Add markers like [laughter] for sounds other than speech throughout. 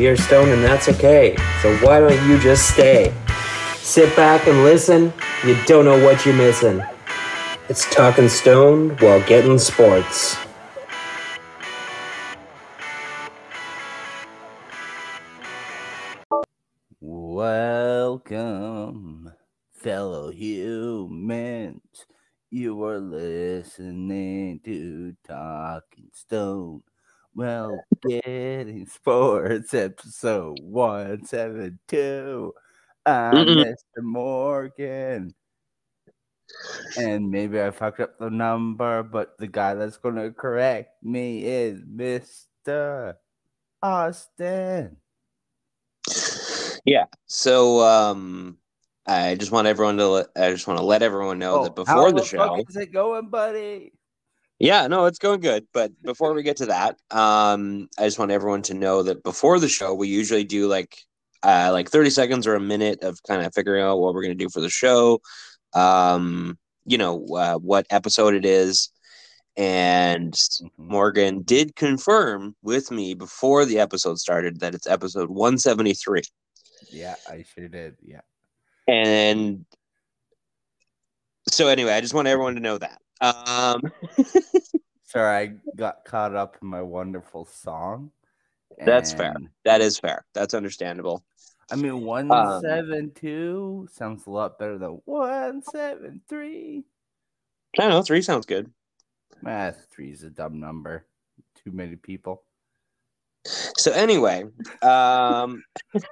You're and that's okay. So why don't you just stay? Sit back and listen. You don't know what you're missing. It's talking Stone while getting sports. Welcome, fellow humans. You are listening to Talking Stone. Well, getting sports episode 172. I'm Mm-mm. Mr. Morgan. And maybe I fucked up the number, but the guy that's going to correct me is Mr. Austin. Yeah. So um I just want everyone to let, I just want to let everyone know that Oh, before how the fuck show. is it going, buddy? Yeah, no, it's going good. But before we get to that, um I just want everyone to know that before the show we usually do like uh like 30 seconds or a minute of kind of figuring out what we're going to do for the show. Um you know, uh, what episode it is and. Morgan did confirm with me before the episode started that it's episode 173. Yeah, I sure did. Yeah. And so anyway, I just want everyone to know that. Um Sorry, I got caught up in my wonderful song. That's fair. that is fair. That's understandable. I mean, one Um, seven two sounds a lot better than one seven three. I know three sounds good. Ah, three is a dumb number. Too many people. So anyway, um [laughs]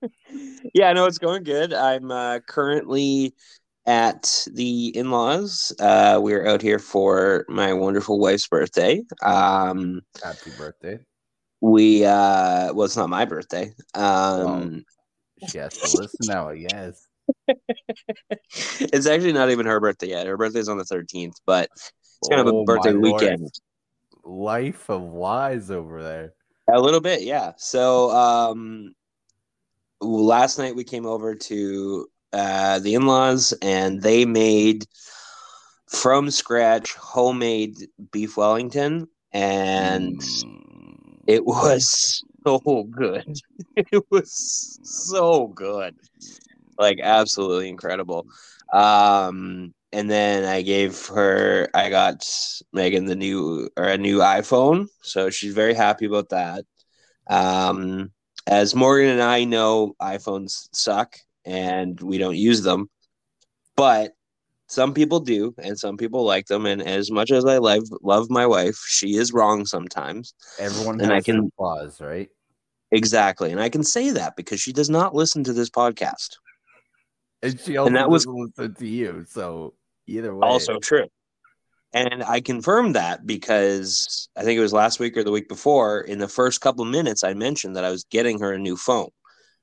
[laughs] yeah, I know it's going good. I'm uh, currently at the in-laws. Uh we're out here for my wonderful wife's birthday. Um Happy birthday. we uh well it's not my birthday. Um She has to listen now, guess. [laughs] it's actually not even her birthday yet. Her birthday's on the 13th, but it's kind of Oh, a birthday my lord. weekend. Life of wise over there. A little bit, yeah. So um last night we came over to uh the in-laws and they made from scratch homemade beef Wellington and Mm, it was so good. [laughs] It was so good. Like absolutely incredible. Um and then I gave her I got Megan the new or a new iPhone, so she's very happy about that. Um as Morgan and I know iPhones suck and we don't use them. But some people do and some people like them and as much as I love love my wife, she is wrong sometimes. everyone and I can- flaws, right? Exactly. And I can say that because she does not listen to this podcast. And she also that was- listen to you, so either way. Also true. And I confirmed that because I think it was last week or the week before. In the first couple of minutes, I mentioned that I was getting her a new phone,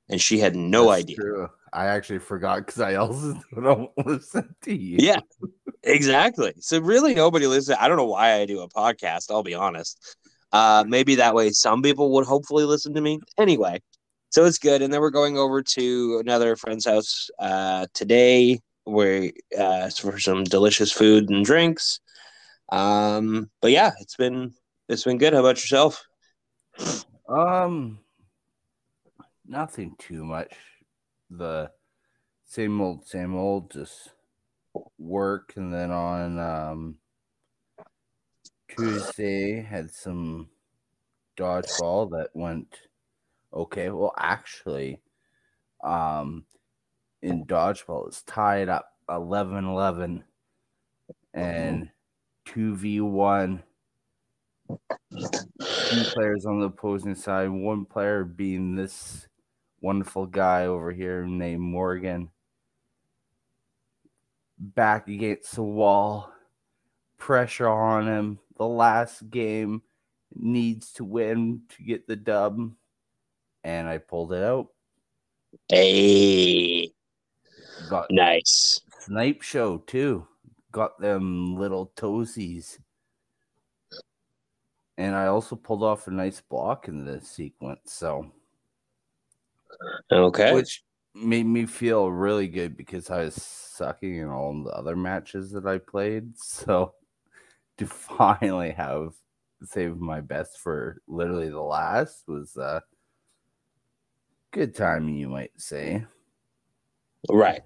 and she had no That's idea. True. I actually forgot because I also [laughs] don't listen to you. Yeah, exactly. So really, nobody listens. I don't know why I do a podcast. I'll be honest. Uh, maybe that way some people would hopefully listen to me. Anyway, so it's good. And then we're going over to another friend's house uh, today, where uh, for some delicious food and drinks. Um, but yeah, it's been it's been good. How about yourself? Um, nothing too much. The same old, same old. Just work, and then on um Tuesday had some dodgeball that went okay. Well, actually, um, in dodgeball, it's tied up 11-11 and two v one two players on the opposing side, one player being this wonderful guy over here named Morgan. Back against the wall, pressure on him. The last game needs to win to get the dub, and I pulled it out. Hey, Got nice. snipe show too. Got them little toesies. And I also pulled off a nice block in the sequence. So Okay. which made me feel really good because I was sucking in all the other matches that I played. [laughs] So to finally have saved my best for literally the last was uh good timing, you might say. Right.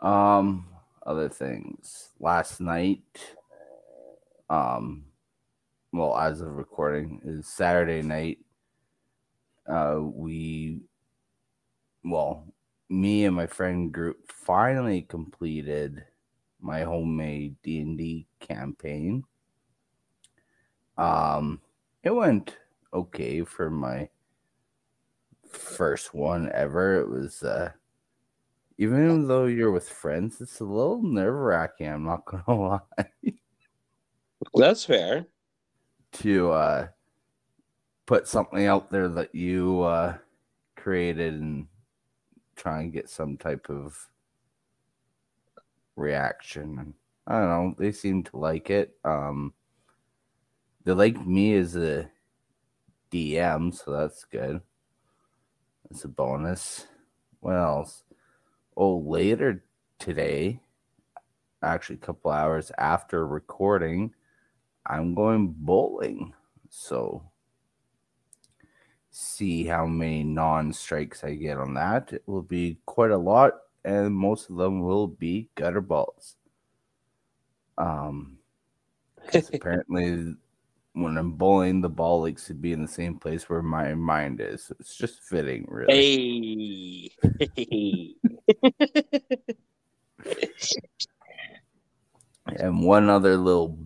Um, other things. Last night, um, well, as of recording, is Saturday night. Uh, we, well, me and my friend group finally completed my homemade D and D campaign. Um, it went okay for my first one ever. It was uh even though you're with friends, it's a little nerve wracking, I'm not gonna [laughs] lie. That's fair. to uh put something out there that you uh created and try and get some type of reaction. I don't know, they seem to like it. Um they like me as a DM, so that's good. That's a bonus. What else? Oh, later today, actually a couple hours after recording, I'm going bowling. So see how many non-strikes I get on that. It will be quite a lot, and most of them will be gutter balls. Um, [laughs] apparently when I'm bowling, the ball likes to be in the same place where my mind is. So it's just fitting, really. Hey. [laughs] And one other little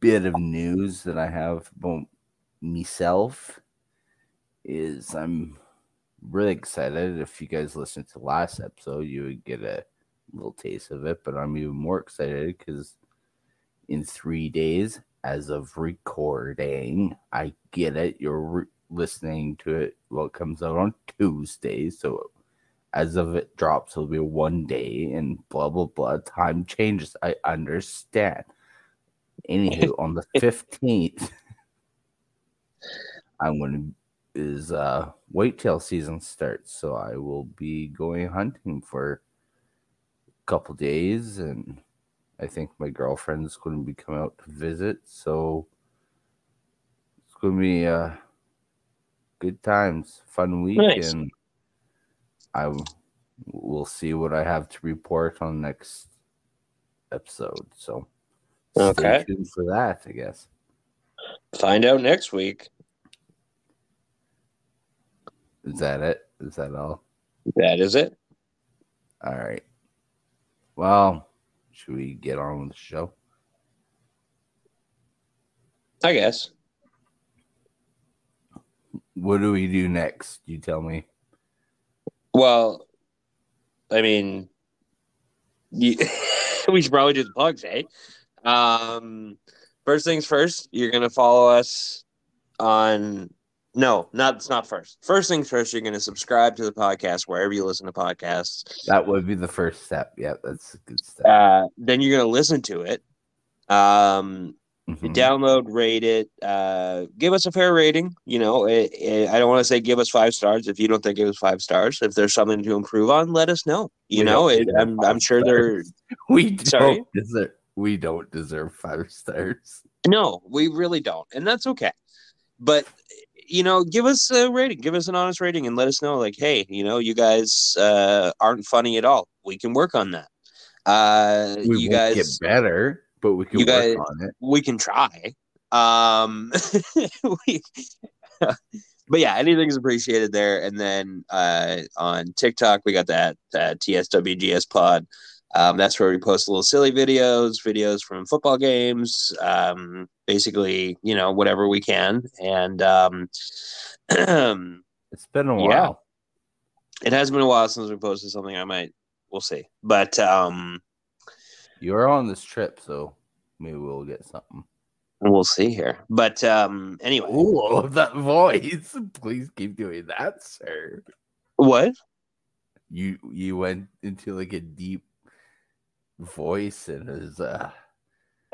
bit of news that I have about myself is I'm really excited. If you guys listened to the last episode, you would get a little taste of it, but I'm even more excited because in three days, as of recording, I get it. You're re- listening to it. Well, it comes out on Tuesday, so as of it drops, it'll be one day and blah blah blah. Time changes. I understand. Anywho, [laughs] on the fifteenth, [laughs] I'm gonna is uh whitetail season starts, so I will be going hunting for a couple days, and I think my girlfriend's going to be coming out to visit, so it's going to be uh good times, fun week, Nice. and I w- will see what I have to report on next episode. So Okay. stay tuned for that, I guess. Find out next week. Is that it? Is that all? That is it. All right. Well, should we get on with the show? I guess. What do we do next? You tell me. Well, I mean, you, [laughs] we should probably do the plugs, eh? Um, first things first, you're gonna follow us on. No, not it's not first. First things first, you're gonna subscribe to the podcast wherever you listen to podcasts. That would be the first step. Yeah, that's a good step. Uh, then you're gonna listen to it. Um, Mhm. download, rate it, uh, give us a fair rating. You know, eh, eh, I don't want to say give us five stars if you don't think it was five stars. If there's something to improve on, let us know. You We know, it, I'm I'm sure there. [laughs] We Sorry? don't deserve. We don't deserve five stars. No, we really don't, and that's okay. But you know, give us a rating, give us an honest rating, and let us know, like, hey, you know, you guys uh, aren't funny at all. We can work on that. Uh, We you won't guys, get better, but we can you work guys- on it. we can try. Um, [laughs] we, but yeah, anything's appreciated there. And then uh, on TikTok, we got that uh, TSWGS Pod. Um, that's where we post little silly videos, videos from football games, um, basically, you know, whatever we can. And um, [clears throat] It's been a Yeah. while. it has been a while since we posted something. I might, we'll see. But um, You are on this trip, so maybe we'll get something. we'll see here. But um, anyway, Oh, I love that voice. [laughs] Please keep doing that, sir. what? You you went into like a deep voice and his uh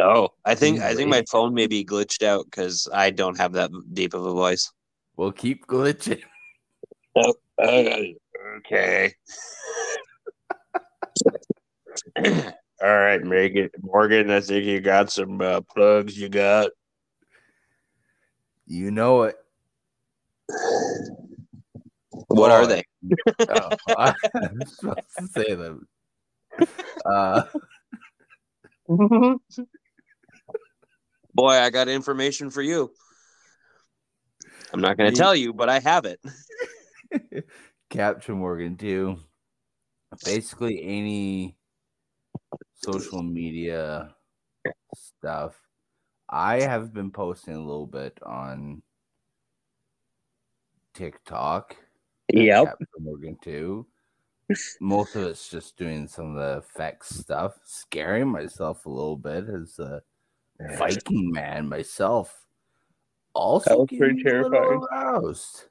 Oh, I think I think my phone may be glitched out because I don't have that deep of a voice. we'll keep glitching. [laughs] okay. [clears throat] All right, Megan Morgan. I think you got some uh, plugs. You got. You know it. What Oh, are they? [laughs] oh, I was supposed to say them. Uh, [laughs] Boy, I got information for you. I'm not going to tell you, but I have it. [laughs] Capture Morgan too. Basically, any social media stuff. I have been posting a little bit on TikTok. Yep. Capture Morgan too. Most of it's just doing some of the effects stuff, scaring myself a little bit as a Viking man myself. Also, That was pretty getting a little terrifying. aroused.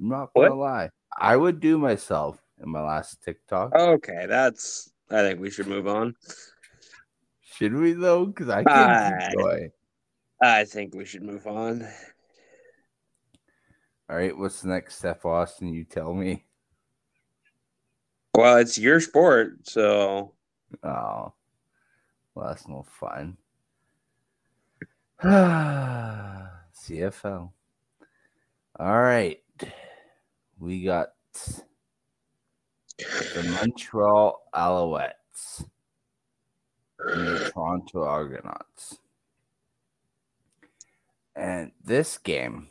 I'm not gonna What? lie. I would do myself in my last TikTok. Okay, that's. I think we should move on. Should we though? Because I can I- enjoy. I think we should move on. All right, what's the next step, Austin? You tell me. Well, it's your sport, so Oh, well, that's no fun. [sighs] CFL. All right. We got the Montreal Alouettes and the Toronto Argonauts. And this game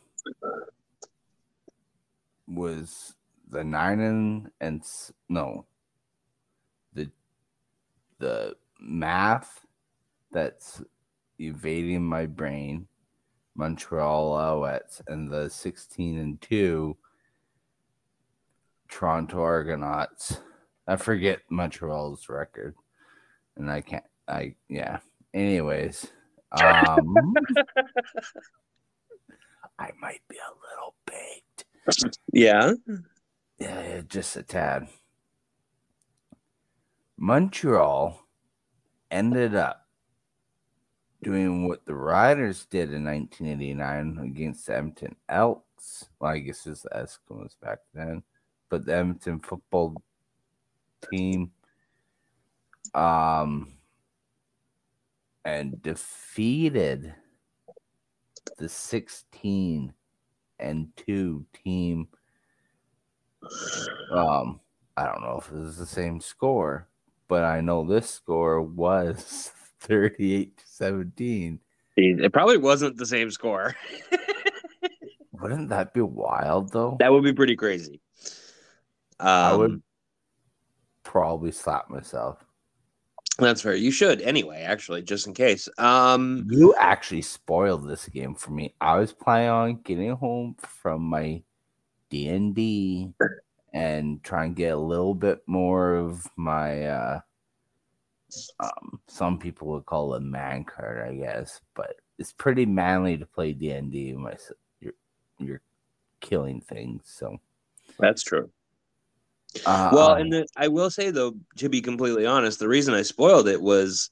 was the nine and, and no the the math that's evading my brain Montreal Alouettes and the 16 and 2 Toronto Argonauts. I forget Montreal's record. And I can't I yeah. Anyways, um [laughs] I might be a little baked. yeah. Yeah, just a tad. Montreal ended up doing what the Riders did in 1989 against the Edmonton Elks. Well, I guess it was the Eskimos back then, but the Edmonton football team, um, and defeated the 16 and 2 team um, I don't know if it was the same score, but I know this score was [laughs] 38 to 17. It probably wasn't the same score. [laughs] Wouldn't that be wild though? that would be pretty crazy. Um, I would probably slap myself. That's fair. You should anyway, actually, just in case. Um, You actually spoiled this game for me. I was planning on getting home from my D and D and try and get a little bit more of my uh um some people would call it a man card, I guess, but it's pretty manly to play D and D. You're you're killing things, so that's true. uh, Well, and the, I will say though, to be completely honest, the reason I spoiled it was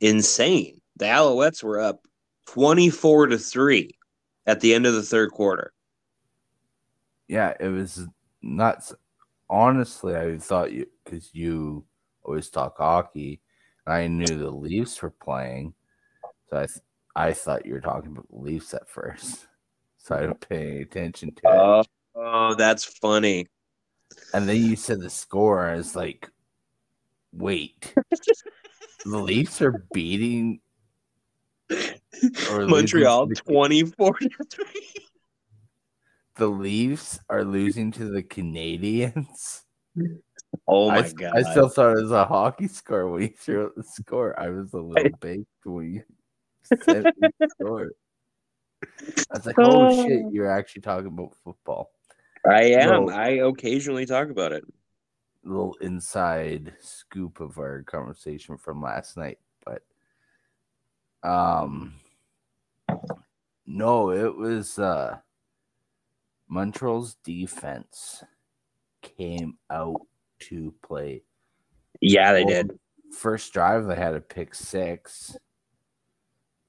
insane. The Alouettes were up twenty-four to three at the end of the third quarter. Yeah, it was nuts. Honestly, I thought you because you always talk hockey, and I knew the Leafs were playing, so I th- I thought you were talking about the Leafs at first, [laughs] so I didn't pay any attention to it. Oh, oh, that's funny. And then you said the score, and I was like, wait, the Leafs are beating [laughs] Montreal twenty-four to three. The Leafs are losing to the Canadiens. Oh my s- god! I still thought it was a hockey score when you threw out the score. I was a little [laughs] baked when you said the score. I was like, oh shit, [laughs] you're actually talking about football. I am. I occasionally talk about it. little inside scoop of our conversation from last night, but um no, it was uh Montreal's defense came out to play. Yeah, they Well, did. First drive they had a pick six.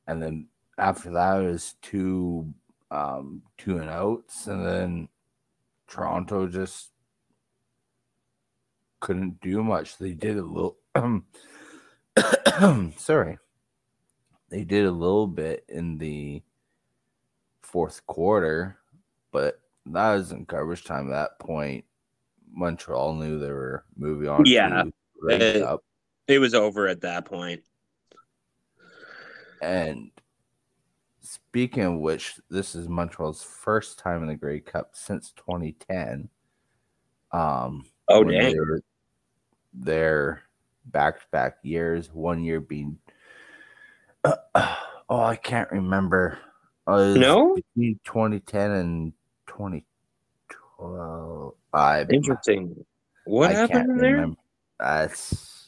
And then after that it was two um two and outs and then Toronto just couldn't do much. They did a little [coughs] sorry. They did a little bit in the fourth quarter, but that was in garbage time. At that point, Montreal knew they were moving on. Yeah. Uh, It was over at that point. and speaking of which, this is Montreal's first time in the Grey Cup since 2010. Um, Oh dang! their back-to-back years. One year being, [clears throat] oh, I can't remember. Uh, No? between 2010 and 2012. I Interesting. What I happened there? remember. That's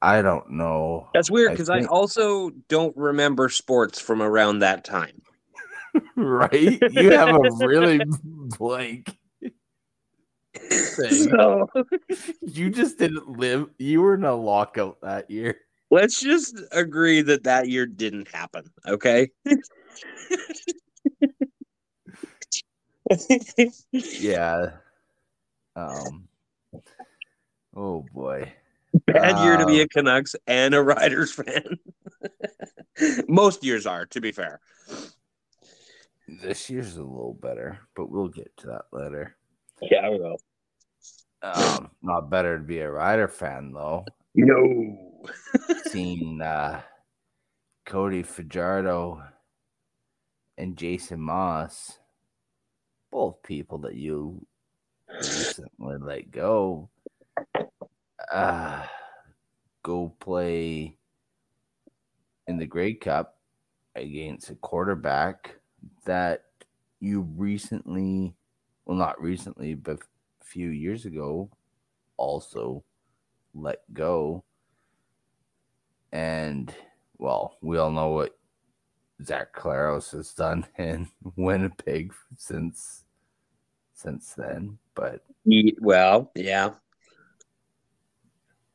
I don't know. That's weird because I think- also don't remember sports from around that time. [laughs] right? You have a really [laughs] blank. thing. So You just didn't live. You were in a lockout that year. let's just agree that that year didn't happen. Okay. [laughs] [laughs] Yeah. Um. Oh boy. Bad year to be Uh, a Canucks and a Riders fan. [laughs] Most years are, to be fair. This year's a little better, but we'll get to that later. Yeah, we will. Um, not better to be a Rider fan though. No. [laughs] Seeing uh, Cody Fajardo and Jason Maas, both people that you recently let go, uh, go play in the Grey Cup against a quarterback that you recently, well, not recently, but a few years ago, also let go. And well, we all know what Zach Collaros has done [laughs] in Winnipeg since since then. But Well, yeah.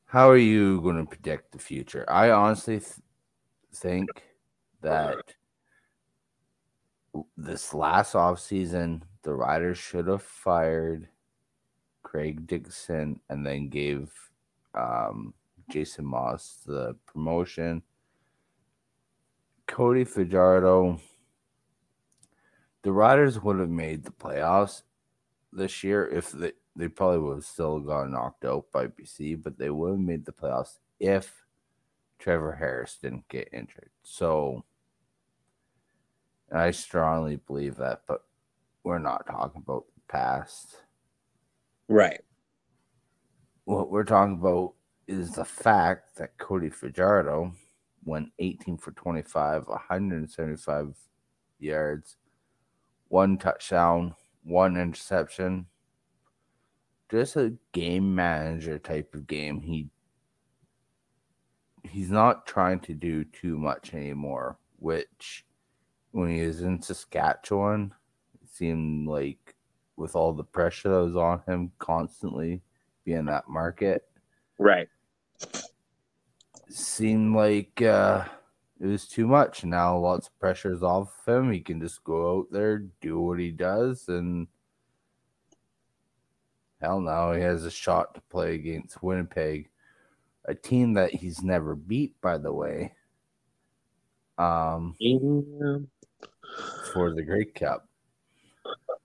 how are you going to predict the future? I honestly th- think that this last offseason, the Riders should have fired Craig Dickenson and then gave um, Jason Maas the promotion. Cody Fajardo, the Riders would have made the playoffs this year if they, they probably would have still got knocked out by BC, but they would have made the playoffs if Trevor Harris didn't get injured. So I strongly believe that, but we're not talking about the past. Right. What we're talking about is the fact that Cody Fajardo went 18 for 25, 175 yards, one touchdown, one interception. Just a game manager type of game. He he's not trying to do too much anymore, which when he was in Saskatchewan, it seemed like with all the pressure that was on him constantly being that market, Right. Seemed like uh, it was too much. Now lots of pressure is off of him. He can just go out there, do what he does, and hell, now he has a shot to play against Winnipeg, a team that he's never beat, by the way. Um, for the Grey Cup.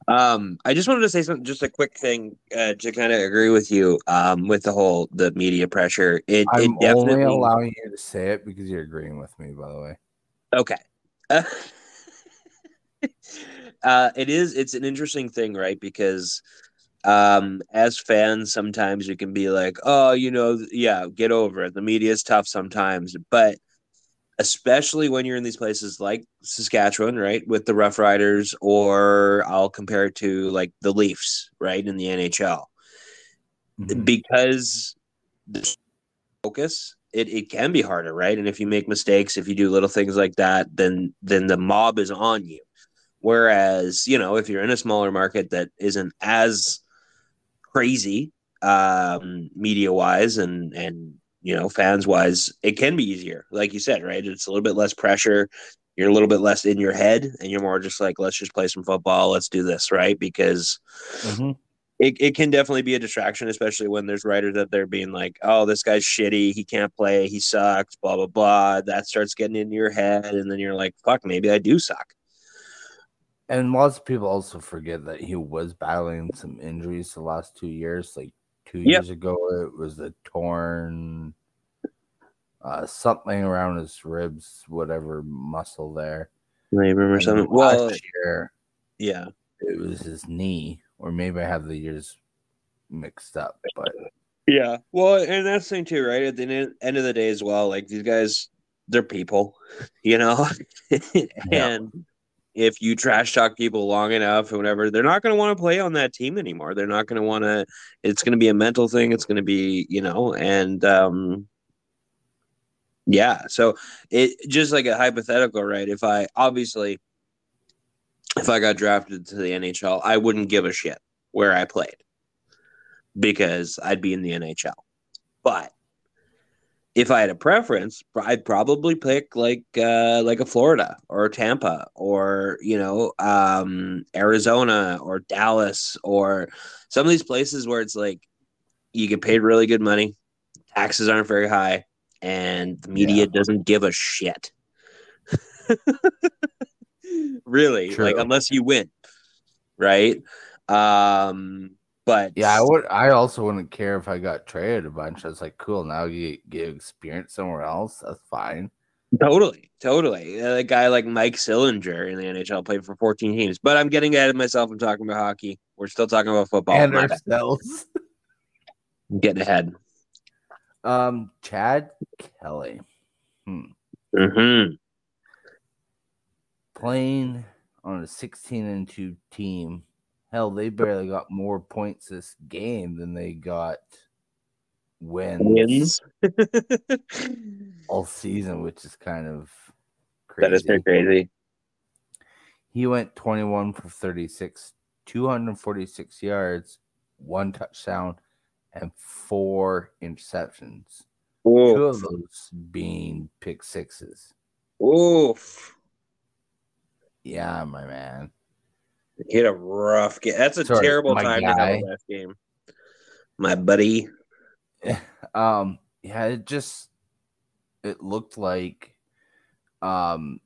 Um, I just wanted to say something, just a quick thing uh, to kind of agree with you um, with the whole the media pressure. It, I'm it definitely only allowing you to say it because you're agreeing with me, by the way. Okay. [laughs] uh, it is. It's an interesting thing, right? Because um, as fans, sometimes you can be like, "Oh, you know, yeah, get over it." The media is tough sometimes, but especially when you're in these places like Saskatchewan, right, with the Rough Riders, or I'll compare it to like the Leafs, right, in the NHL, Mm-hmm. because the focus it, it can be harder right? And if you make mistakes if you do little things like that then then the mob is on you. Whereas you know if you're in a smaller market that isn't as crazy um media wise and and you know fans wise it can be easier like you said right it's a little bit less pressure you're a little bit less in your head and you're more just like let's just play some football let's do this right because Mhm. it, it can definitely be a distraction, especially when there's writers out there being like, oh, this guy's shitty. He can't play. He sucks, blah, blah, blah. That starts getting into your head. And then you're like, fuck, maybe I do suck. And lots of people also forget that he was battling some injuries the last two years. Like two Yep. years ago, it was a torn uh, something around his ribs, whatever muscle there. Labor or something. Well, year yeah. it was his knee, or maybe I have the years mixed up. But Yeah. Well, and that's the thing too, right? At the end- end of the day as well, like these guys, they're people, [laughs] you know? [laughs] and if you trash talk people long enough or whatever, they're not going to want to play on that team anymore. They're not going to want to, it's going to be a mental thing. It's going to be, you know, and, um, yeah. So it just like a hypothetical, right? If I obviously, if I got drafted to the NHL, I wouldn't give a shit where I played because I'd be in the NHL. But if I had a preference, I'd probably pick like uh, like a Florida or Tampa or you know um, Arizona or Dallas or some of these places where it's like you get paid really good money, taxes aren't very high, and the media Yeah. doesn't give a shit. [laughs] really, like unless you win, right? Um, but yeah, I would. I also wouldn't care if I got traded a bunch. I was like, cool. Now you get experience somewhere else. That's fine. Totally, totally. A guy like Mike Sillinger in the NHL played for 14 teams. But I'm getting ahead of myself. I'm talking about hockey. We're still talking about football. and ourselves. I'm getting ahead. Um, Chad Kelly Mm-hmm. playing on a 16 and 2 team. Hell, they barely got more points this game than they got wins, Wins. [laughs] all season, which is kind of crazy. that is pretty crazy. He went 21 for 36, 246 yards, one touchdown, and four interceptions. Two of those being pick sixes. Oof. Yeah, my man. He had a rough game. That's a Sorry, terrible time to have guy. a last game. My buddy. [laughs] Um, yeah, it just it looked like um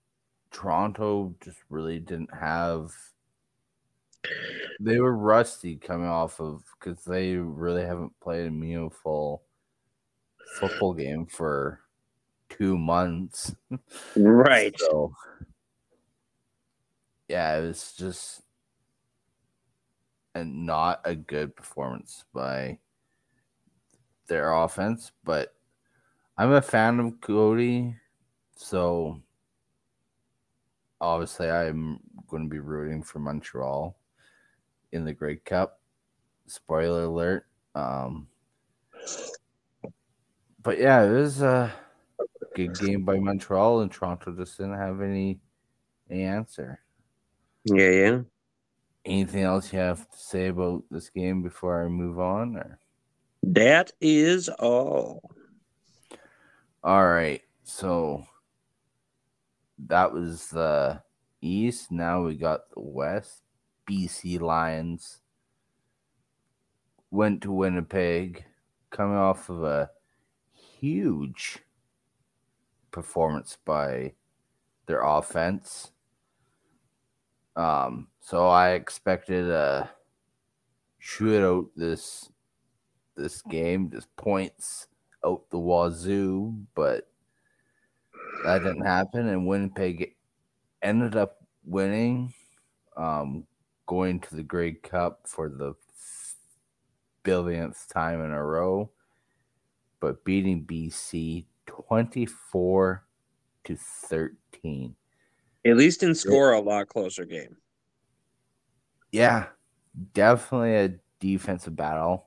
Toronto just really didn't have they were rusty coming off of because they really haven't played a meaningful football game for two months. [laughs] Right. So yeah, it was just and not a good performance by their offense, but I'm a fan of Cody, so obviously I'm going to be rooting for Montreal in the Grey Cup. Spoiler alert. Um, but yeah, it was a good game by Montreal, and Toronto just didn't have any, any answer. Yeah, yeah. Anything else you have to say about this game before I move on? Or That is all. all right, so that was the East. Now we got the West. BC Lions went to Winnipeg, coming off of a huge performance by their offense. Um, so I expected a shootout this this game, just points out the wazoo, but that didn't happen, and Winnipeg ended up winning, um, going to the Grey Cup for the billionth time in a row, but beating BC twenty four to thirteen. At least in score, a lot closer game. Yeah, definitely a defensive battle,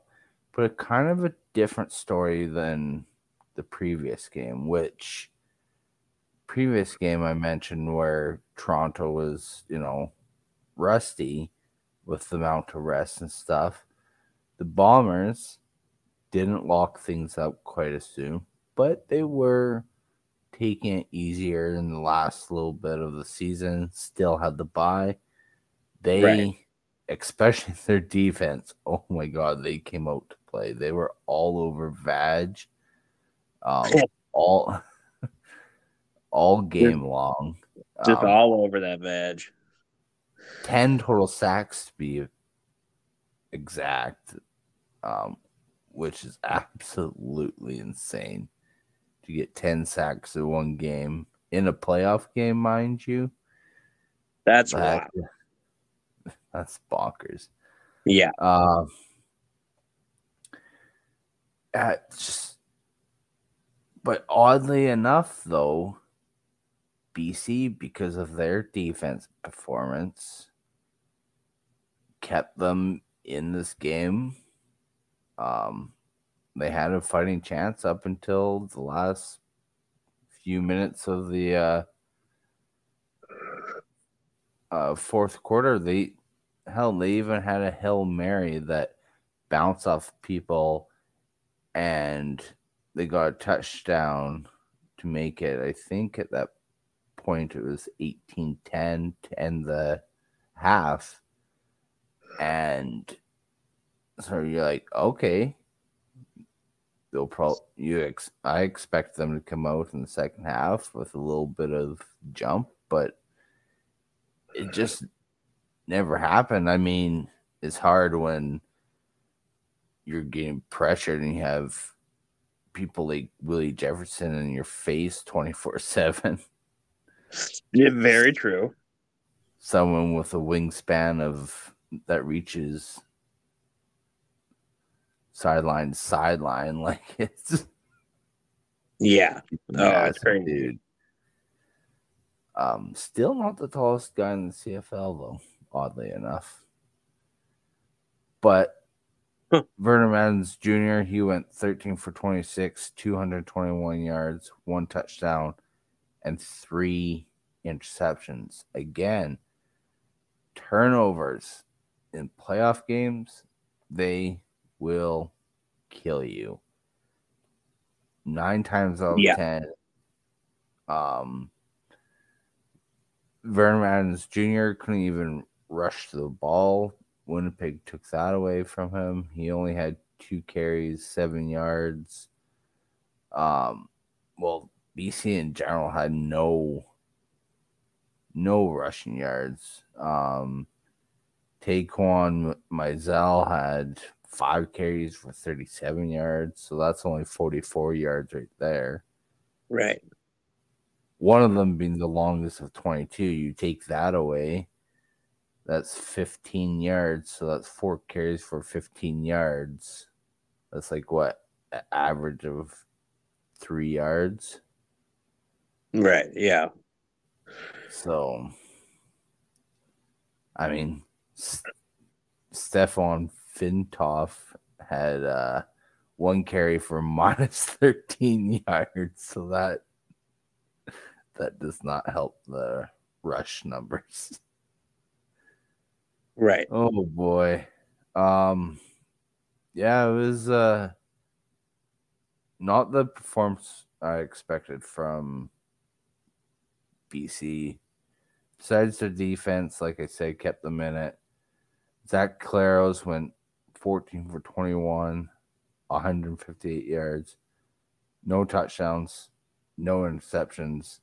but kind of a different story than the previous game, which previous game I mentioned where Toronto was, you know, rusty with the amount of rest and stuff. The Bombers didn't lock things up quite as soon, but they were taking it easier in the last little bit of the season. Still had the bye. They, Right. Especially [laughs] their defense, oh my god, they came out to play. They were all over Vag, um, all [laughs] all game long. Just Um, all over that badge. 10 total sacks to be exact, um, which is [laughs] absolutely insane to get 10 sacks in one game in a playoff game, mind you. That's That- right. That's bonkers. Yeah. Uh, just, but oddly enough, though, BC, because of their defense performance, kept them in this game. Um, they had a fighting chance up until the last few minutes of the uh, uh, fourth quarter. They hell, they even had a hail mary that bounced off people, and they got a touchdown to make it. I think at that point it was 18-10 to end the half, and so you're like, okay, they'll probably you ex- I expect them to come out in the second half with a little bit of jump, but it just never happened. I mean, it's hard when you're getting pressured and you have people like Willie Jefferson in your face 24 7. Yeah, very true. Someone with a wingspan of that reaches sideline to sideline. [laughs] Like it's Yeah. Oh, it's crazy. dude. Um, still not the tallest guy in the CFL though, oddly enough. But Huh. Vernon Adams Jr. He went 13 for 26, 221 yards, one touchdown, and three interceptions. Again, turnovers in playoff games, they will kill you. Nine times out of Yeah. ten. Um Vernon Adams Jr. couldn't even rush the ball. Winnipeg took that away from him. He only had two carries, seven yards. Um, well, BC in general had no no rushing yards. Um, Taquan Mizell had five carries for 37 yards, so that's only 44 yards right there. Right. One of them being the longest of 22. You take that away, that's 15 yards, so that's four carries for 15 yards. That's like what? An average of three yards. Right. Yeah. So, I mean, S- Stefan Flintoft had uh, one carry for [laughs] minus 13 yards, so that that does not help the rush numbers. [laughs] Right. Oh boy. Um yeah, it was uh not the performance I expected from BC. Besides their defense, like I said, kept them in it. Zach Collaros went 14 for 21, 158 yards, no touchdowns, no interceptions.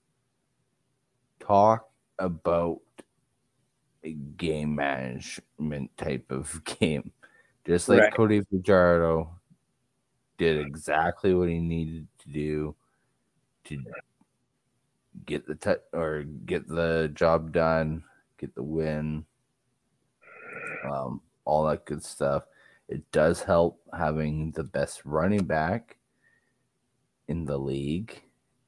Talk about game management type of [laughs] game. Just like Right. Cody Fajardo did exactly what he needed to do to get the t- or get the job done, get the win, um, all that good stuff. It does help having the best running back in the league,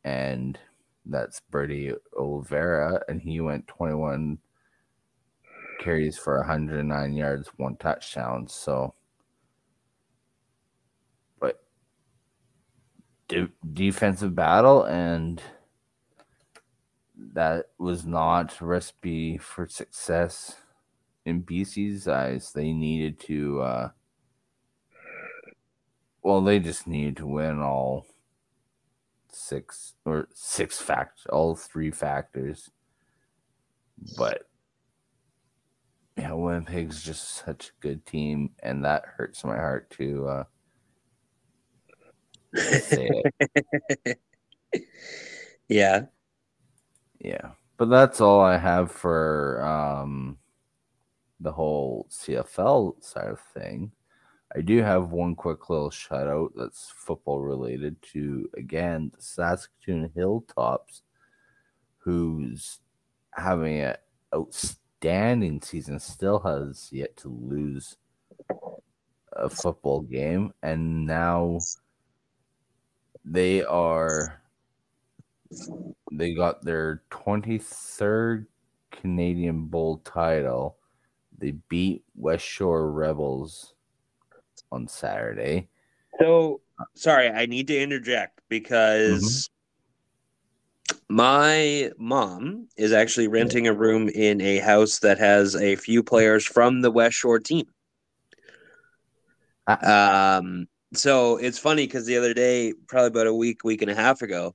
and that's Brady Oliveira, and he went 21 carries for 109 yards, one touchdown. So, but de- defensive battle, and that was not recipe for success in BC's eyes. They needed to, uh, well, they just needed to win all six or six factors, all three factors. But yeah, Winnipeg's just such a good team, and that hurts my heart to uh, say it. [laughs] Yeah. Yeah, but that's all I have for um, the whole CFL side of thing, I do have one quick little shout out that's football related to again the Saskatoon Hilltops, who's having an outstanding season, still has yet to lose a football game, and now they are they got their 23rd Canadian Bowl title. They beat West Shore Rebels on Saturday. So sorry, I need to interject because mm-hmm. My mom is actually renting a room in a house that has a few players from the West Shore team. Um, so it's funny because the other day, probably about a week, week and a half ago,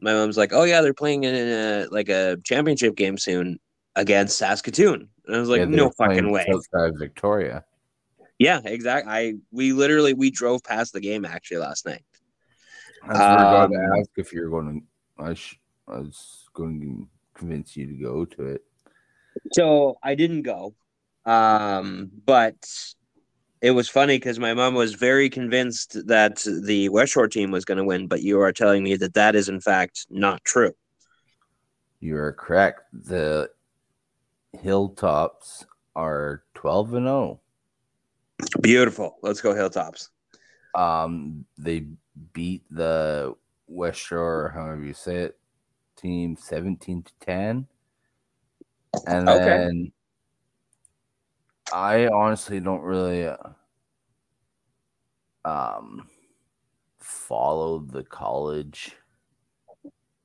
my mom's like, "Oh yeah, they're playing in a like a championship game soon against Saskatoon," and I was like, Yeah, "No fucking way!" Outside Victoria. Yeah, exactly. I we literally we drove past the game actually last night. I Um, got to ask if you're going to. I, sh- I was going to convince you to go to it. So I didn't go, um, but it was funny because my mom was very convinced that the West Shore team was going to win, but you are telling me that that is in fact not true. You are correct. The Hilltops are 12 and oh. 0. Beautiful. Let's go Hilltops. Um, they beat the West Shore, however you say it, team 17 to 10. And Okay. then I honestly don't really uh, um follow the college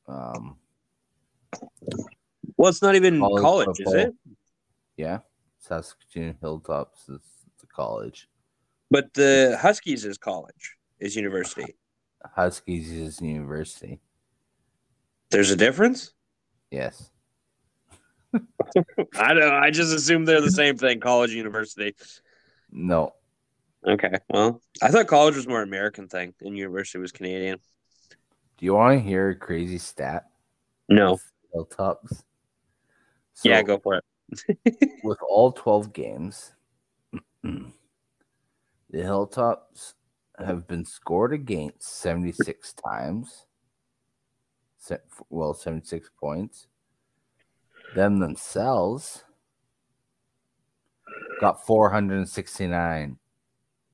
um Well, it's not even College college, is it? yeah Saskatoon Hilltops is the college But the Huskies is college, is university. Huskies is university There's a difference. yes [laughs] I don't. I just assume they're the same thing, college, university. no Okay. Well, I thought college was more American thing, and university was Canadian. do you want to hear a crazy stat No. with Hilltops yeah, So- go for it. [laughs] with all 12 games, [clears throat] the Hilltops have been scored against 76 times. Well, 76 points. Them themselves got 469.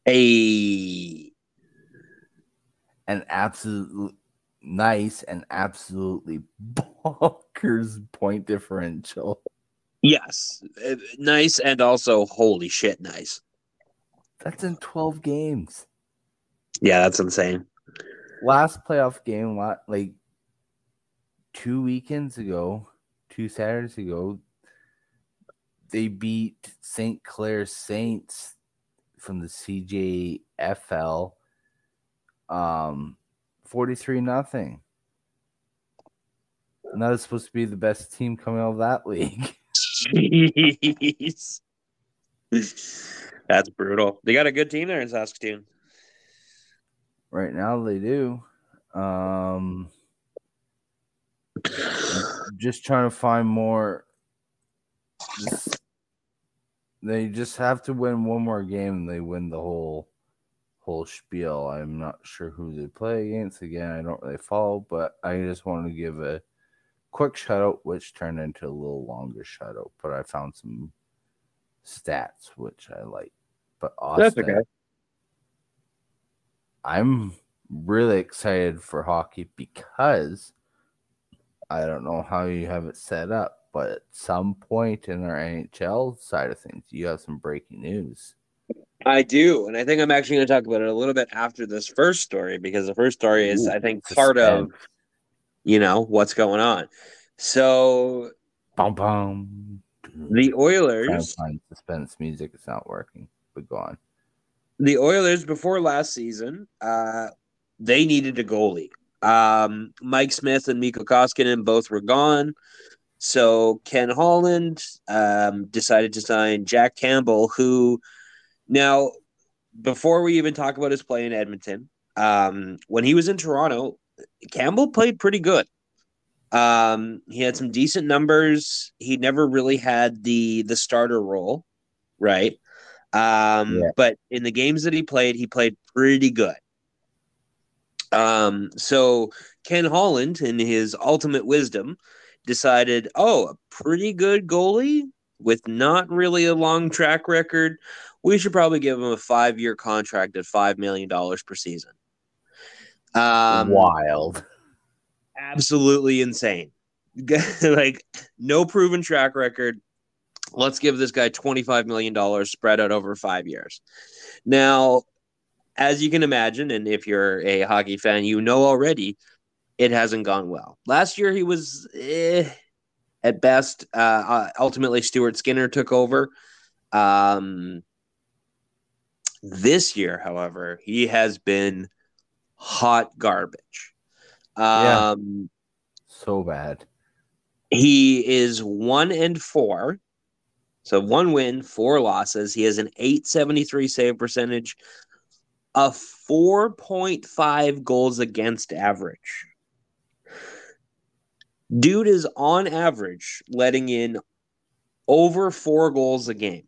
A An absolute nice and absolutely bonkers point differential. yes, Uh, nice, and also holy shit, nice. That's in 12 games. Yeah, that's insane. last playoff game, like two weekends ago, two Saturdays ago, they beat St. Clair Saints from the CJFL, um, forty-three nothing. And that is supposed to be the best team coming out of that league. [laughs] Jeez. That's brutal. They got a good team there in Saskatoon. right now, they do. Um, just trying to find more. They just have to win one more game and they win the whole whole spiel. I'm not sure who they play against. Again, I don't really follow, but I just want to give a quick shout out, which turned into a little longer shout out. But I found some stats which I like. But Austin, okay. I'm really excited for hockey because I don't know how you have it set up, but at some point in our NHL side of things, you have some breaking news. I do, and I think I'm actually going to talk about it a little bit after this first story because the first story is, Ooh, I think, part of you know what's going on. So Bum, bum. the Oilers, suspense music. It's not working, but go on. the Oilers before last season, uh, they needed a goalie. Um, Mike Smith and Mikko Koskinen both were gone. So Ken Holland um, decided to sign Jack Campbell, who now, before we even talk about his play in Edmonton, um, when he was in Toronto, Campbell played pretty good. Um, he had some decent numbers. He never really had the the starter role. right? Um, Yeah. But in the games that he played, he played pretty good. Um, so Ken Holland, in his ultimate wisdom, decided, oh, a pretty good goalie with not really a long track record. We should probably give him a five year contract at $5 million per season. Um, Wild. absolutely insane. [laughs] like no proven track record. Let's give this guy $25 million spread out over five years. Now, as you can imagine, and if you're a hockey fan, you know already it hasn't gone well. Last year, he was eh, at best. Uh, uh, ultimately, Stuart Skinner took over. Um, this year, however, he has been hot garbage. Yeah. Um, So bad. he is one and four. So one win, four losses. He has an 873 save percentage, a 4.5 goals against average. Dude is on average letting in over four goals a game.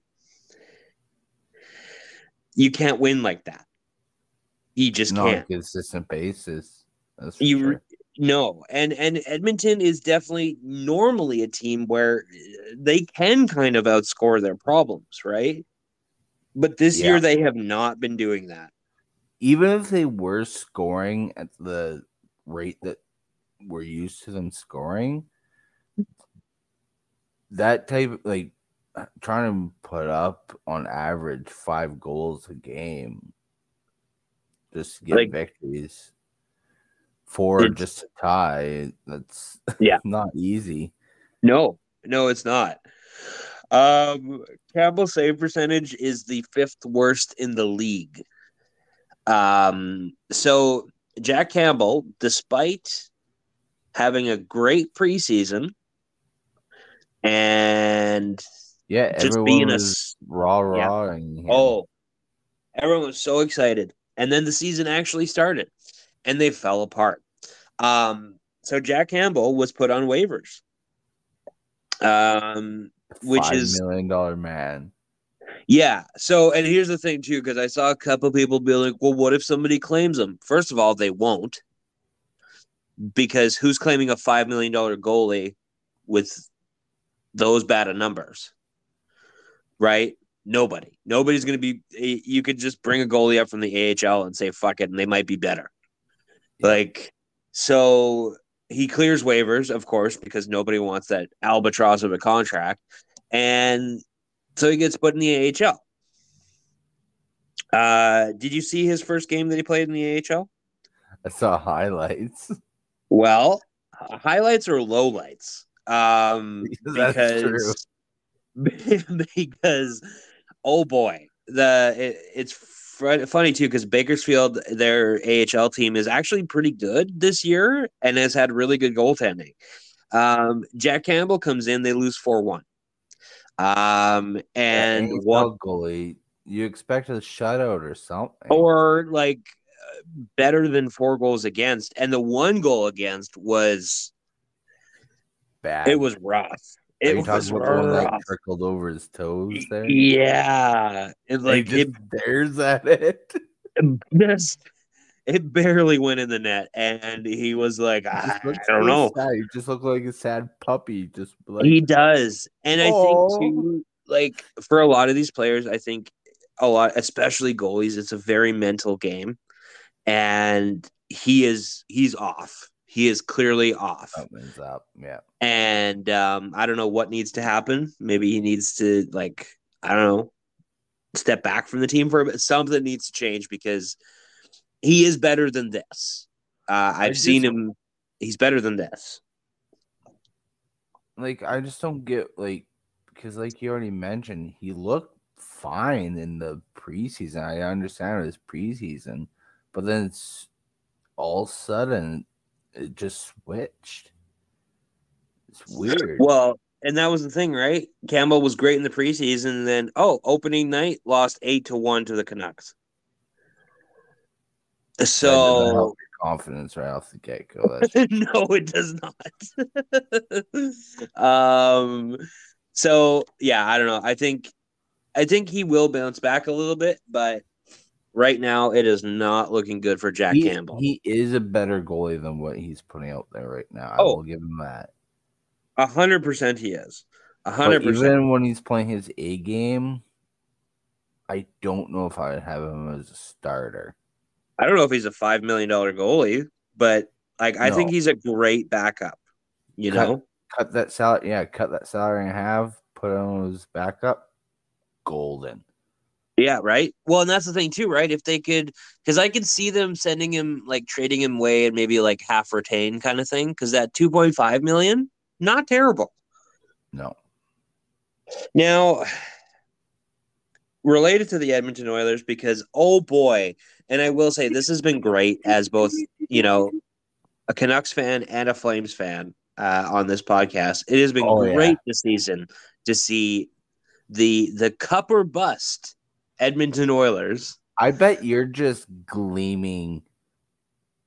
You can't win like that. You just Not on a can't. consistent basis. That's for You sure. no, and and Edmonton is definitely normally a team where they can kind of outscore their problems, right? But this Yeah. year they have not been doing that. Even if they were scoring at the rate that we're used to them scoring, that type of, like trying to put up on average five goals a game just to get Like- victories for just to tie that's Yeah. [laughs] not easy No, no, it's not. Um, Campbell save percentage is the fifth worst in the league. Um, so Jack Campbell, despite having a great preseason and yeah just everyone being a raw, raw yeah. him. Oh, everyone was so excited. And then the season actually started and they fell apart. Um, so Jack Campbell was put on waivers. Um, which is- million dollar man yeah. So, and here's the thing too, because I saw a couple people be like, well, what if somebody claims him? First of all, they won't. Because who's claiming a $5 million goalie with those bad of numbers? Right? Nobody. Nobody's going to be. Eh, you could just bring a goalie up from the AHL and say, fuck it, and they might be better. Like, so he clears waivers, of course, because nobody wants that albatross of a contract. And so he gets put in the AHL. Uh, did you see his first game that he played in the AHL? i saw highlights Well, highlights or lowlights. Um, [laughs] That's true. because [laughs] because oh boy, the it, it's fr- funny too because Bakersfield, their AHL team, is actually pretty good this year and has had really good goaltending. Um, Jack Campbell comes in, they lose four one. Um, and AHL what goalie, you expect a shutout or something. or like better than four goals against, and the one goal against was bad. it was rough. It was talking about the one that rough. trickled over his toes there? Yeah, it He like it stares at it. [laughs] just it barely went in the net, and he was like, I, I don't know. Sad. He just looked like a sad puppy. Just like he does, and I think too, like for a lot of these players, I think a lot, especially goalies, it's a very mental game, and he is he's off. He is clearly off. something's up. Yeah. and um, I don't know what needs to happen. Maybe he needs to like I don't know, step back from the team for a bit. Something needs to change because he is better than this. Uh, I've seen him. He's better than this. Like I just don't get like because like you already mentioned, he looked fine in the preseason. I understand it was preseason, but then it's all sudden it just switched. It's weird. Well, and that was the thing, right? Campbell was great in the preseason, and then oh, opening night lost eight to one to the Canucks. So confidence right off the get go. [laughs] no, it does not. [laughs] um, so yeah, I don't know. I think I think he will bounce back a little bit, but right now it is not looking good for Jack he, Campbell. he is a better goalie than what he's putting out there right now. I Oh. will give him that. A hundred percent, he is. A hundred percent. even when he's playing his A game, I don't know if I would have him as a starter. I don't know if he's a five million dollar goalie, but like I think he's a great backup. You Cut- know, Cut that salary, yeah, cut that salary in half, put him as backup, golden. yeah, right. Well, and that's the thing too, right? If they could, because I could see them sending him like trading him away and maybe like half retain kind of thing. Because that two point five million, not terrible. No. Now, related to the Edmonton Oilers, because oh boy, and I will say this has been great as both, you know, a Canucks fan and a Flames fan uh, on this podcast. It has been Oh, yeah. great this season to see the the cup or bust Edmonton Oilers. I bet you're just gleaming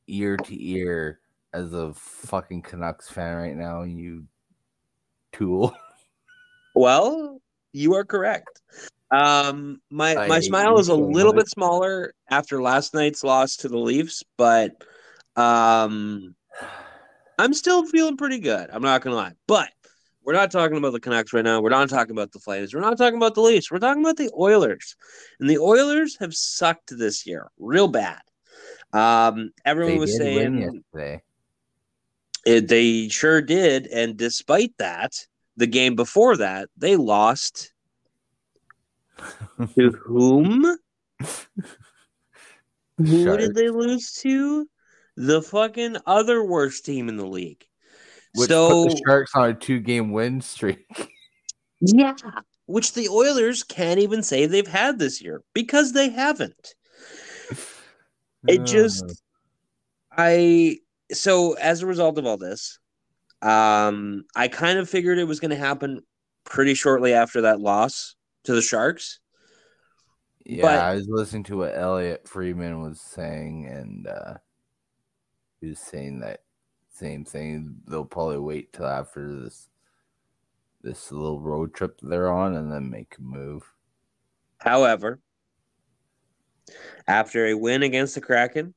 ear to ear as a fucking Canucks fan right now, you tool. [laughs] Well, you are correct. Um, my I my smile is a little bit smaller after last night's loss to the Leafs, but um, I'm still feeling pretty good. I'm not gonna lie, but we're not talking about the Canucks right now. We're not talking about the Flames. We're not talking about the Leafs. We're talking about the Oilers, and the Oilers have sucked this year, real bad. Um, everyone They was saying it, they sure did, and despite that, the game before that they lost to whom? [laughs] Who Sharks. did they lose to? The fucking other worst team in the league. Which so put the Sharks on a two game win streak. [laughs] yeah, which the Oilers can't even say they've had this year because they haven't. [sighs] It just I so as a result of all this, um, I kind of figured it was going to happen pretty shortly after that loss to the Sharks. Yeah, But- I was listening to what Elliotte Friedman was saying, and uh, he was saying that same thing. They'll probably wait till after this this little road trip they're on, and then make a move. However, after a win against the Kraken,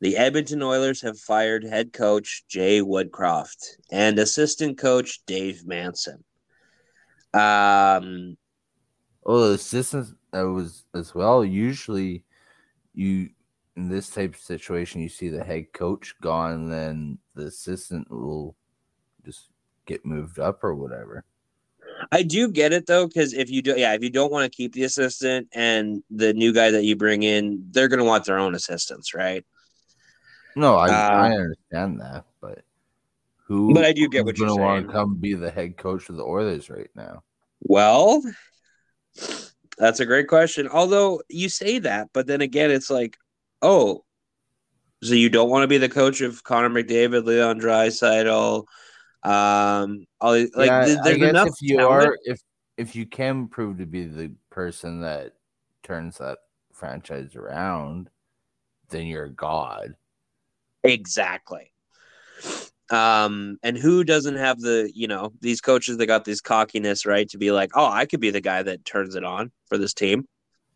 the Edmonton Oilers have fired head coach Jay Woodcroft and assistant coach Dave Manson. Um, Oh, the assistants that was as well. Usually, you in this type of situation, you see the head coach gone, then the assistant will just get moved up or whatever. I do get it though, because if you do, yeah, if you don't want to keep the assistant and the new guy that you bring in, they're going to want their own assistants, right? No, I, Uh, I understand that, but who? But I do get what you're gonna wanna saying. come be the head coach of the Oilers right now. Well, that's a great question. Although you say that, but then again, it's like, oh, so you don't want to be the coach of Connor McDavid, Leon Draisaitl, um, all like yeah, th- there's enough if you talent. are, if if you can prove to be the person that turns that franchise around, then you're a god. Exactly. Um, and who doesn't have the, you know, these coaches that got this cockiness, right? To be like, oh, I could be the guy that turns it on for this team,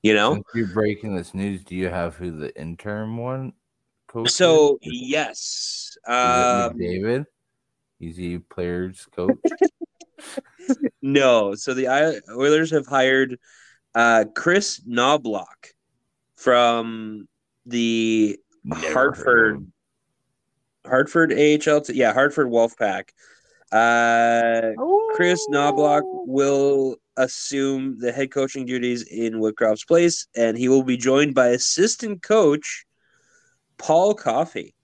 you know? Since you're breaking this news, do you have who the interim one coach? So is? Is yes. it Um McDavid? Is he players coach? [laughs] no. So the Oilers have hired uh Kris Knoblauch from the Never Hartford him. Hartford AHL t- yeah, Hartford Wolfpack. Uh Kris Knoblauch will assume the head coaching duties in Woodcroft's place, and he will be joined by assistant coach Paul Coffey.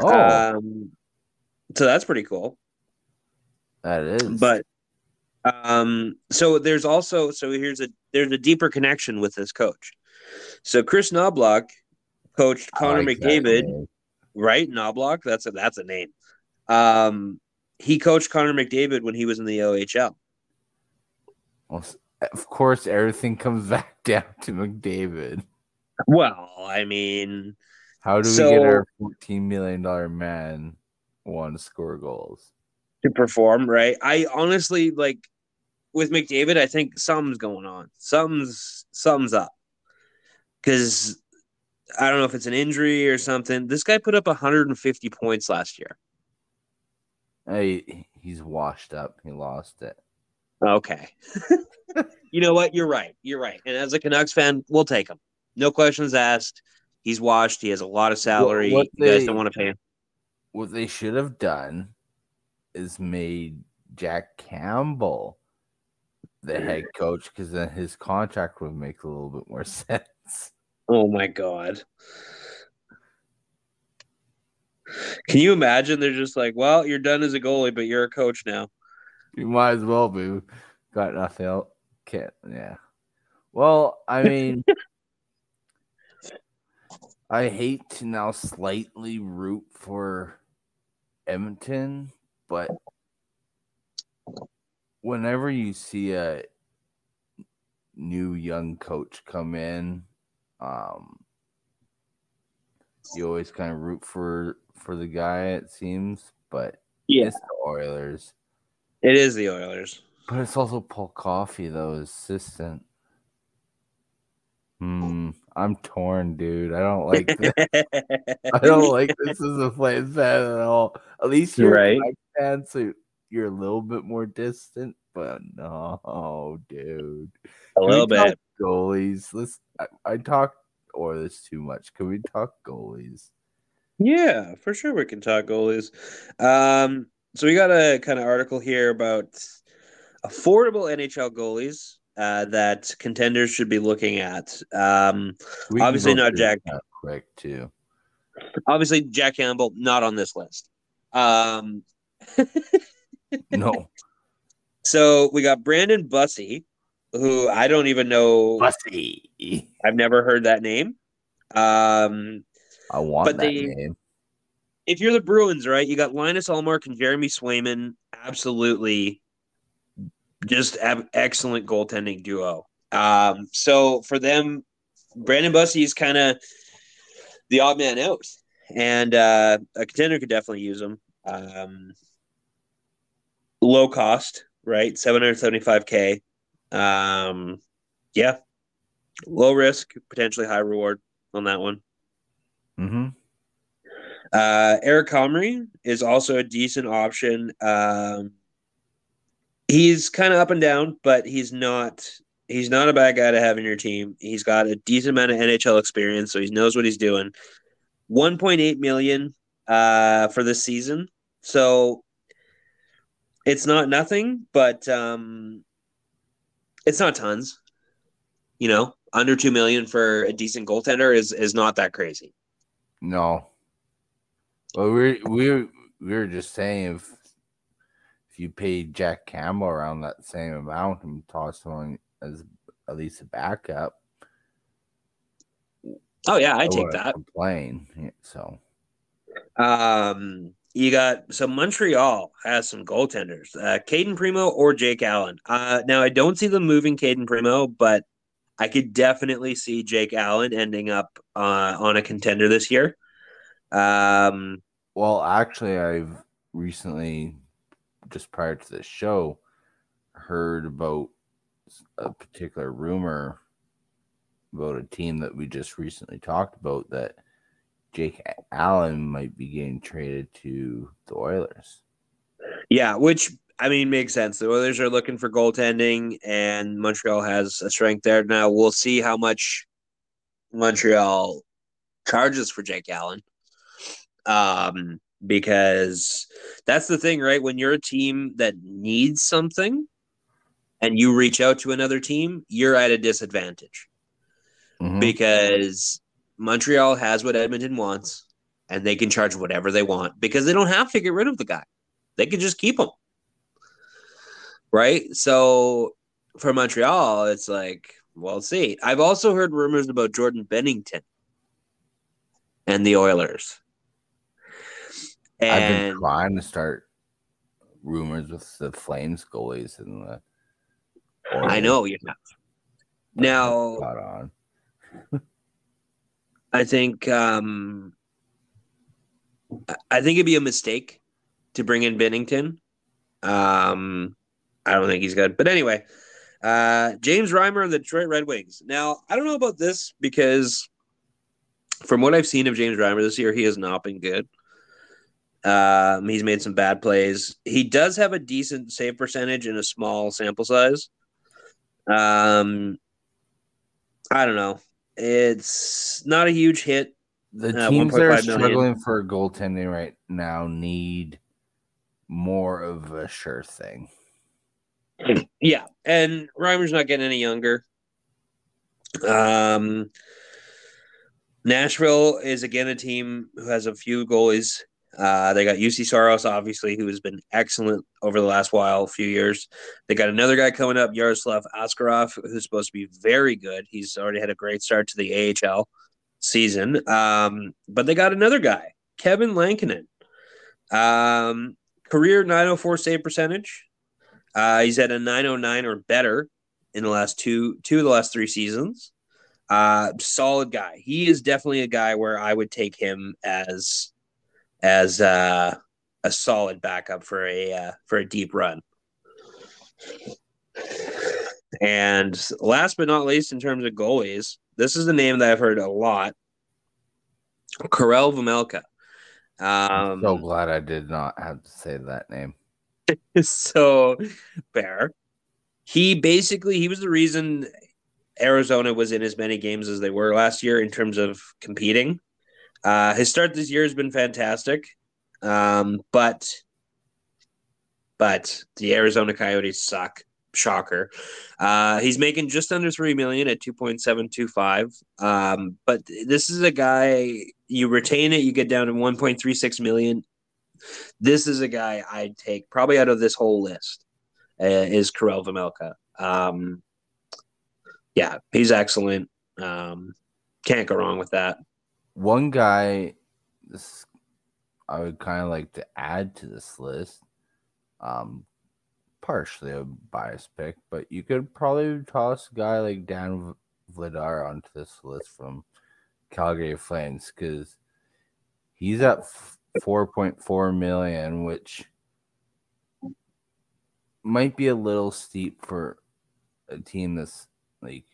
Oh, Um, so that's pretty cool. that is. But um, so there's also so here's a there's a deeper connection with this coach. So Kris Knoblauch coached Connor like McDavid, right? Knoblauch, that's a that's a name. Um, he coached Connor McDavid when he was in the OHL. Well, of course, everything comes [laughs] back down to McDavid. Well, I mean, How do we So- get our fourteen million dollar man one score goals? to perform, right? I honestly like with McDavid, I think something's going on. Something's something's up. Because I don't know if it's an injury or something. This guy put up 150 points last year. Hey, he's washed up. He lost it. Okay. [laughs] you know what? You're right. You're right. And as a Canucks fan, we'll take him. No questions asked. He's washed. He has a lot of salary. what you guys they- don't want to pay him. What they should have done is made Jack Campbell the head coach because then his contract would make a little bit more [laughs] sense. Oh my god. Can you imagine? They're just like, well, you're done as a goalie, but you're a coach now. You might as well be. Got nothing else. Can't. Yeah. Well, I mean, [laughs] I hate to now slightly root for Edmonton, but whenever you see a new young coach come in, um, you always kind of root for for the guy. It seems, but Yeah. it's the Oilers. It is the Oilers. But it's also Paul Coffey, though, assistant. Hmm. I'm torn, dude. I don't like this. [laughs] I don't like this as a fan at all. At least you're Right. fan, so you're a little bit more distant. But no, dude. a Can little bit. Goalies. Let's. I, I talk Oilers too much. Can we talk goalies? Yeah, for sure we can talk goalies. Um, so we got a kind of article here about affordable NHL goalies uh, that contenders should be looking at. Um, We Obviously not Jack. that Quick too. obviously, Jack Campbell not on this list. Um, [laughs] No, so we got Brandon Bussi, who I don't even know. Bussi. I've never heard that name. Um, I want But that they- name. if you're the Bruins, right, you got Linus Ullmark and Jeremy Swayman. Absolutely, just ab- excellent goaltending duo. Um, so for them, Brandon Bussi is kind of the odd man out, and uh, a contender could definitely use him. Um, low cost, right? Seven hundred seventy-five k. Um, yeah, low risk, potentially high reward on that one. Mm-hmm. Uh, Eric Comrie is also a decent option. Um, he's kind of up and down, but he's not he's not a bad guy to have in your team. He's got a decent amount of NHL experience, so he knows what he's doing. 1.8 million uh, for this season, so it's not nothing, but um, it's not tons. You know, under two million for a decent goaltender is is not that crazy. No. Well, we're we're we're just saying if if you paid Jack Campbell around that same amount and toss him on as at least a backup, Oh yeah, I take that. Complain. So Um, you got so Montreal has some goaltenders, uh, Cayden Primeau or Jake Allen. Uh, now I don't see them moving Cayden Primeau, but I could definitely see Jake Allen ending up uh, on a contender this year. Um, well, actually, I've recently, just prior to this show, heard about a particular rumor about a team that we just recently talked about that Jake Allen might be getting traded to the Oilers. yeah, which I mean makes sense. The Oilers are looking for goaltending, and Montreal has a strength there. Now we'll see how much Montreal charges for Jake Allen. Um, because that's the thing, right? When you're a team that needs something and you reach out to another team, you're at a disadvantage Mhm. because Montreal has what Edmonton wants and they can charge whatever they want because they don't have to get rid of the guy. They can just keep him. Right? So for Montreal, it's like, well, see. I've also heard rumors about Jordan Binnington and the Oilers. I've been trying to start rumors with the Flames goalies and the. Oilers. I know you have. Now. I think um, I- think it'd be a mistake to bring in Binnington. Um, I don't think he's good. But anyway, uh, James Reimer of the Detroit Red Wings. Now, I don't know about this because from what I've seen of James Reimer this year, he has not been good. Um, he's made some bad plays. He does have a decent save percentage in a small sample size. Um, I don't know. It's not a huge hit. The Uh, teams that are 1.5 million. struggling for goaltending right now need more of a sure thing. Yeah, and Reimer's not getting any younger. Um, Nashville is again a team who has a few goalies. Uh, they got Juuse Saros, obviously, who has been excellent over the last while, a few years. They got another guy coming up, Yaroslav Askarov, who's supposed to be very good. He's already had a great start to the AHL season. Um, but they got another guy, Kevin Lankinen. Um, career 904 save percentage. Uh, he's at a 909 or better in the last two two of the last three seasons. Uh, solid guy. He is definitely a guy where I would take him as as uh, a solid backup for a uh, for a deep run. And last but not least, in terms of goalies, this is the name that I've heard a lot. Karel Vejmelka. Um, so glad I did not have to say that name. [laughs] so fair. He basically he was the reason Arizona was in as many games as they were last year in terms of competing. Uh, his start this year has been fantastic, um, but but the Arizona Coyotes suck. Shocker. Uh, he's making just under three million at two point seven two five. Um, but this is a guy you retain it, you get down to one point three six million this is a guy I'd take probably out of this whole list uh, is Karel Vejmelka. Um, yeah, he's excellent. Um, can't go wrong with that. One guy this I would kind of like to add to this list. Um partially a bias pick, but you could probably toss a guy like Dan Vladar onto this list from Calgary Flames because he's at 4.4 million, which might be a little steep for a team that's like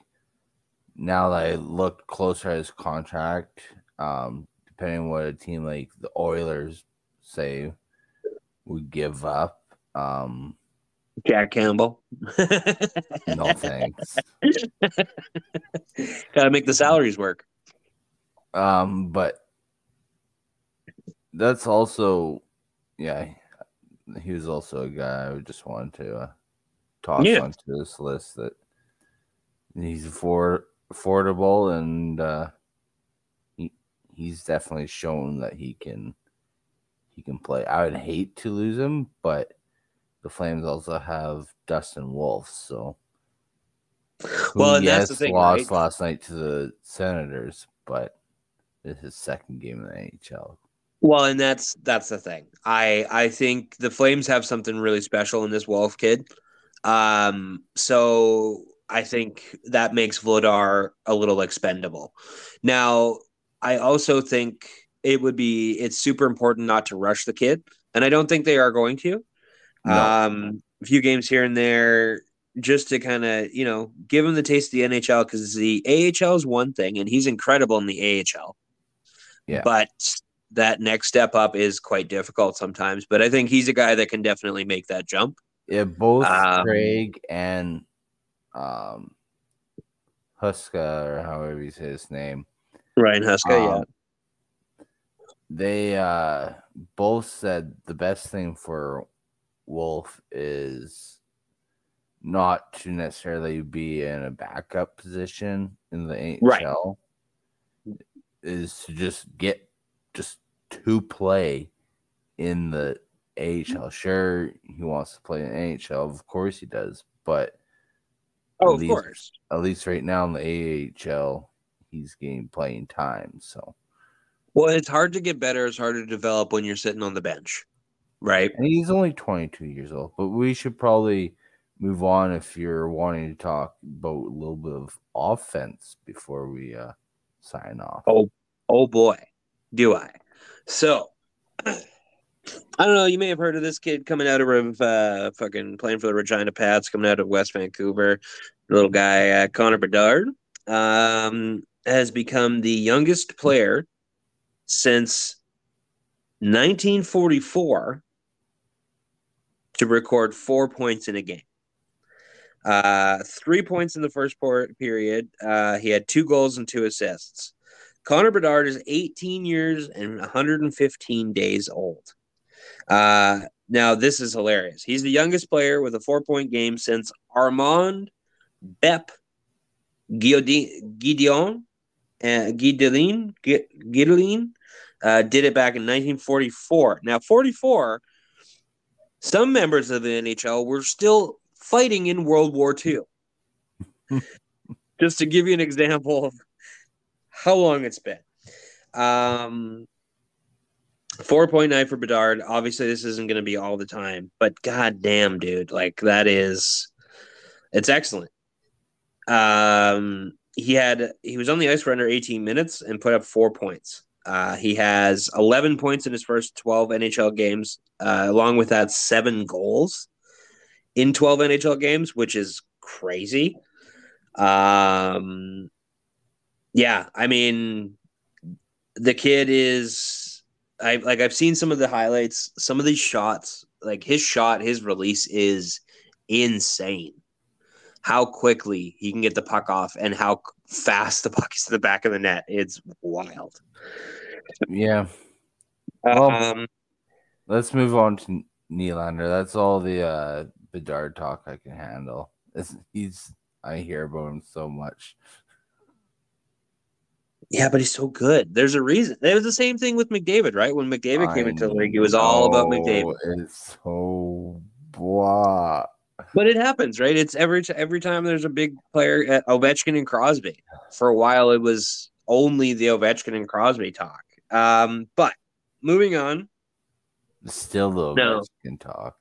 now that I look closer at his contract, um, depending on what a team like the Oilers say would give up. Um, Jack Campbell. no thanks. [laughs] Got to make the salaries work. Um, but that's also, yeah, he was also a guy I just wanted to uh, toss Yeah. onto this list that he's afford affordable and uh, he's definitely shown that he can he can play. I would hate to lose him, but the Flames also have Dustin Wolf, so Well, and that's the thing, lost right? last night to the Senators, but it's his second game in the NHL. Well, and that's that's the thing. I I think the Flames have something really special in this Wolf kid. Um, so I think that makes Vladar a little expendable. Now, I also think it would be it's super important not to rush the kid, and I don't think they are going to. No. Um, a few games here and there, just to kind of you know give him the taste of the NHL because the AHL is one thing, and he's incredible in the AHL. Yeah. but that next step up is quite difficult sometimes. But I think he's a guy that can definitely make that jump. Yeah, both Um, Craig and um Huska or however you say his name. Ryan Huska, um, They uh both said the best thing for Wolf is not to necessarily be in a backup position in the NHL. Is to just get just to play in the AHL. Sure, he wants to play in the AHL. Of course he does, but Oh, at of least- course. at least right now in the AHL, he's getting playing time. So Well, it's hard to get better. It's hard to develop when you're sitting on the bench, right? and he's only 22 years old. But we should probably move on if you're wanting to talk about a little bit of offense before we uh, sign off. Oh, oh boy, do I. So [clears throat] I don't know. You may have heard of this kid coming out of uh, fucking playing for the Regina Pats, coming out of West Vancouver. Little guy, uh, Connor Bedard, um, has become the youngest player since 1944 to record four points in a game. Uh, three points in the first period. Uh, he had two goals and two assists. Connor Bedard is 18 years and 115 days old. Uh, now, this is hilarious. He's the youngest player with a four point game since Armand Bep Guidolin, uh, Guidolin uh, did it back in 1944. Now, 44, some members of the NHL were still fighting in World War II. [laughs] Just to give you an example of how long it's been. Um, 4.9 for Bedard. Obviously, this isn't going to be all the time, but god damn, dude. Like, that is, it's excellent. Um, he had, he was on the ice for under 18 minutes and put up four points. Uh, he has 11 points in his first 12 NHL games, uh, along with that, seven goals in 12 NHL games, which is crazy. Um, yeah, I mean, the kid is I like I've seen some of the highlights, some of these shots, like his shot, his release is insane. How quickly he can get the puck off and how fast the puck is to the back of the net. It's wild. Yeah. Well, um, let's move on to Nylander. That's all the uh Bedard talk I can handle. It's, he's I hear about him so much. Yeah, but he's so good. There's a reason. It was the same thing with McDavid, right? When McDavid I came into the league, it was all about McDavid. It's so blah. But it happens, right? It's every every time there's a big player at Ovechkin and Crosby. For a while, it was only the Ovechkin and Crosby talk. Um, but moving on. Still the Ovechkin no. talk.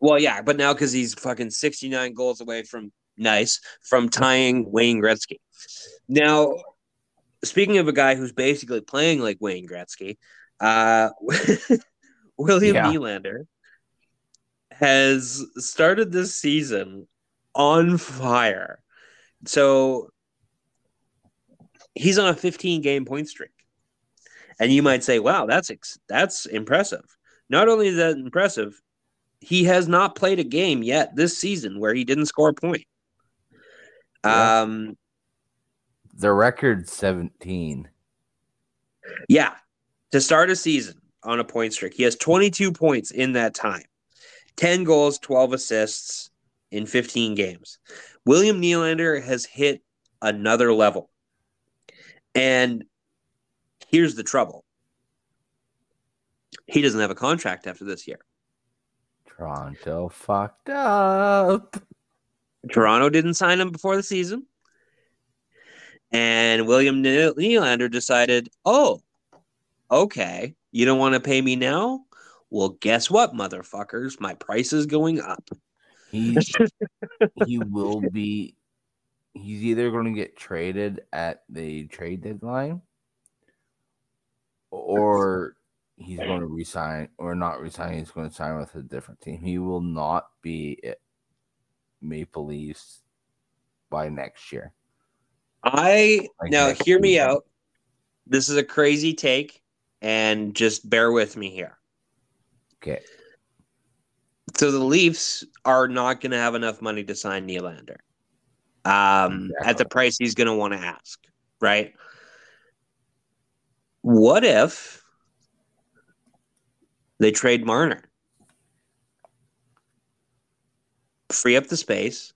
Well, yeah, but now because he's fucking 69 goals away from nice from tying Wayne Gretzky. Now, speaking of a guy who's basically playing like Wayne Gretzky, uh, [laughs] William yeah. Nylander has started this season on fire. So he's on a 15 game point streak. And you might say, wow, that's ex- that's impressive. Not only is that impressive, he has not played a game yet this season where he didn't score a point. Yeah. Um, the record 17. Yeah. To start a season on a point streak, he has 22 points in that time 10 goals, 12 assists in 15 games. William Nylander has hit another level. And here's the trouble he doesn't have a contract after this year. Toronto fucked up. Toronto didn't sign him before the season. And William Nylander decided, oh, okay, you don't want to pay me now? Well, guess what, motherfuckers? My price is going up. He, he will be, he's either going to get traded at the trade deadline or he's going to resign or not resign. He's going to sign with a different team. He will not be at Maple Leafs by next year. I like now hear me out. This is a crazy take, and just bear with me here. Okay. So the Leafs are not going to have enough money to sign Nylander um, exactly. at the price he's going to want to ask, right? What if they trade Marner? Free up the space.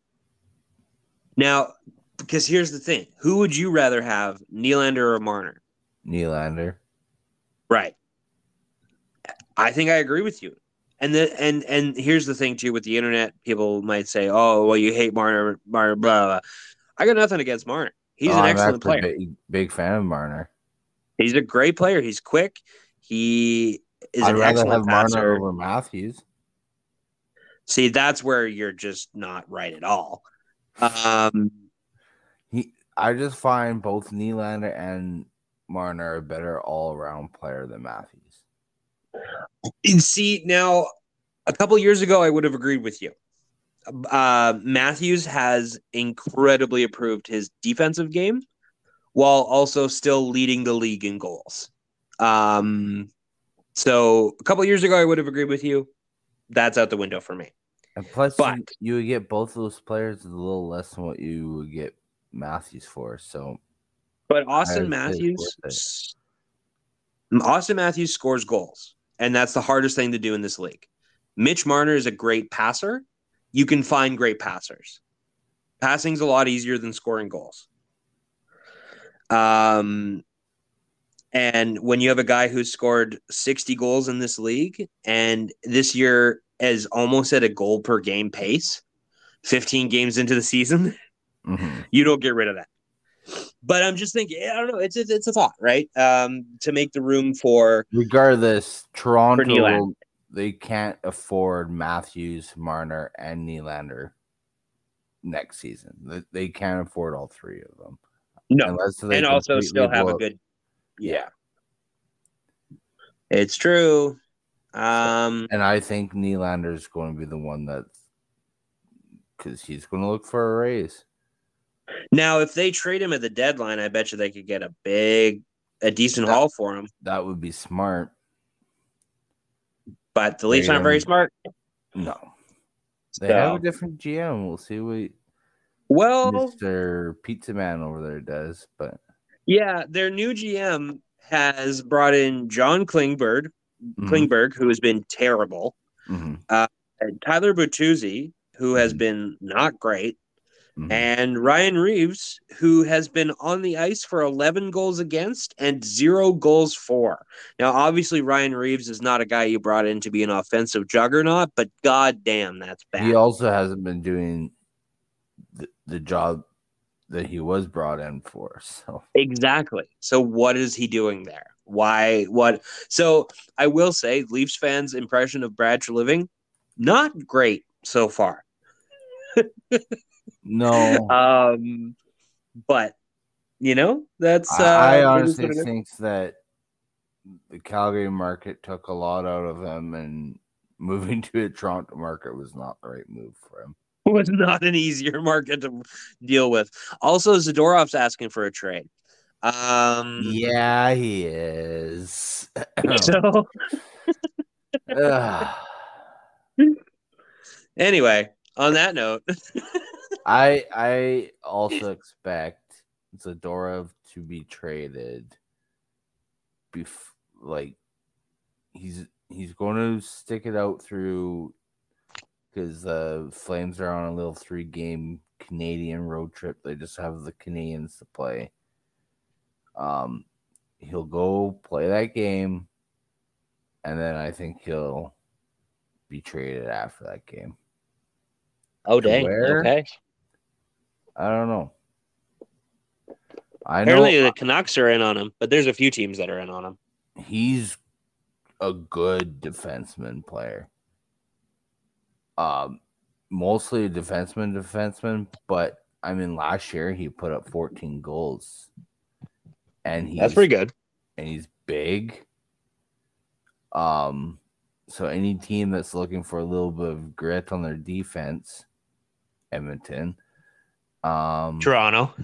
Now, because here's the thing: who would you rather have, Nylander or Marner? Nylander. Right. I think I agree with you. And the and and here's the thing too with the internet, people might say, "Oh, well, you hate Marner, Marner." Blah blah. I got nothing against Marner. He's oh, an excellent player. Big, big, fan of Marner. He's a great player. He's quick. He is I'd an rather excellent have passer. Marner over Matthews. See, that's where you're just not right at all. Um, he, I just find both Nylander and Marner a better all around player than Matthews. And see now, a couple years ago, I would have agreed with you. Uh, Matthews has incredibly improved his defensive game, while also still leading the league in goals. Um, so a couple years ago, I would have agreed with you. That's out the window for me. And plus, But- you, you would get both of those players a little less than what you would get Matthews for. So But Auston Matthews, Auston Matthews scores goals, and that's the hardest thing to do in this league. Mitch Marner is a great passer. You can find great passers. Passing's a lot easier than scoring goals. Um, and when you have a guy who's scored 60 goals in this league, and this year is almost at a goal per game pace, 15 games into the season, mhm. you don't get rid of that. But I'm just thinking, I don't know. It's it's, it's a thought, right? Um, to make the room for regardless, Toronto they can't afford Matthews, Marner, and Nylander next season. They, can't afford all three of them. no, Unless they and also still have blow a good, yeah. It's true. Um, And I think Nylander is going to be the one that because he's going to look for a raise. Now if they trade him at the deadline, I bet you they could get a big, a decent That- haul for him. That would be smart. But the Leafs aren't very smart. No, they have a different GM. We'll see what Well, Mister Pizza Man over there does. But yeah, their new GM has brought in John Klingberg, mhm, Klingberg, who has been terrible. mhm, and Tyler Bertuzzi, who has Mhm. been not great, mhm. and Ryan Reaves, who has been on the ice for 11 goals against and zero goals for. Now, obviously, Ryan Reaves is not a guy you brought in to be an offensive juggernaut, but god damn, that's bad. he also hasn't been doing the, the job that he was brought in for. So Exactly. So, what is he doing there? Why? What? So, I will say, Leafs fans' impression of Brad Living, not great so far. [laughs] no, [laughs] Um, but you know, that's uh, I, I it is honestly what it is. think that the Calgary market took a lot out of him, and moving [laughs] to a Toronto market was not the right move for him. [laughs] was not an easier market to deal with. Also, Zadorov's asking for a trade. Um, Yeah, he is. So anyway, on that note, I I also [laughs] expect Zadorov to be traded. Bef- like he's he's going to stick it out through because the Flames are on a little three game Canadian road trip. They just have the Canadiens to play. Um, he'll go play that game, and then I think he'll be traded after that game. oh dang, where? okay. I don't know. I know Apparently, the Canucks are in on him, but there's a few teams that are in on him. he's a good defenseman player. Um, mostly a defenseman, defenseman, but I mean, last year he put up 14 goals, and he's That's pretty good. and he's big. Um, so any team that's looking for a little bit of grit on their defense, Edmonton, um, Toronto.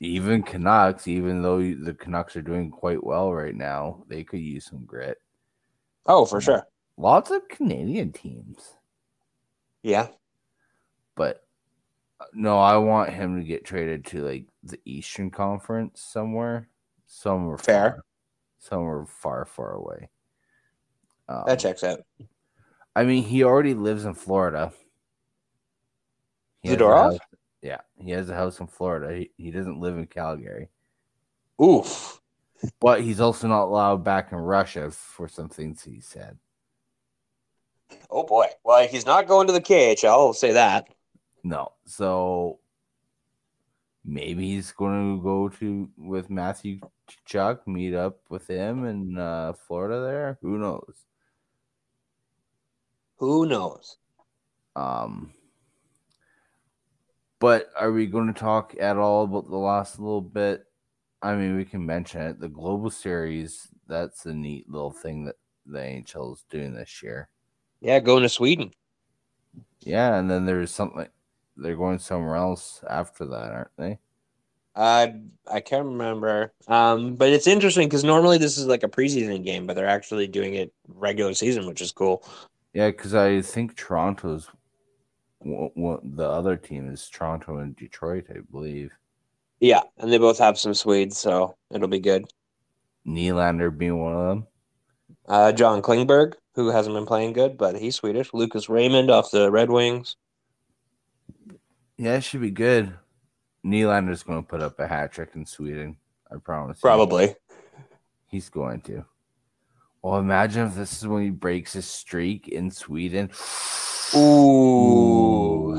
even Canucks, even though the Canucks are doing quite well right now, they could use some grit. Oh, for sure. Lots of Canadian teams, Yeah. but no, I want him to get traded to like the Eastern Conference somewhere. Somewhere Fair. far, somewhere far, far away. Um, That checks out. I mean, he already lives in Florida. He Zadorov? house- Yeah, he has a house in Florida. He, he doesn't live in Calgary, Oof. but he's also not allowed back in Russia for some things he said. Oh boy. Well, he's not going to the KHL. I'll say that. No, so maybe he's going to go to with Matthew Tkachuk, meet up with him in uh, Florida. There, who knows? Who knows? Um, but are we going to talk at all about the last little bit? I mean, we can mention it. The Global Series, that's a neat little thing that the NHL is doing this year. Yeah, going to Sweden. Yeah, and then there's something they're going somewhere else after that, aren't they? I I can't remember. Um, but it's interesting because normally this is like a preseason game, but they're actually doing it regular season, which is cool. Yeah, because I think Toronto's what the other team is Toronto and Detroit, I believe. Yeah, and they both have some Swedes, so it'll be good. Nylander being one of them. Uh, John Klingberg, who hasn't been playing good, but he's Swedish. Lucas Raymond off the Red Wings. Yeah, it should be good. Nylander's going to put up a hat trick in Sweden. I promise. Probably. You. He's going to. Well, imagine if this is when he breaks his streak in Sweden. Ooh.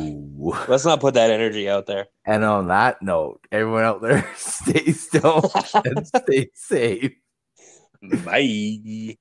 Ooh. Let's not put that energy out there. And on that note, everyone out there, [laughs] stay still and stay safe. Bye.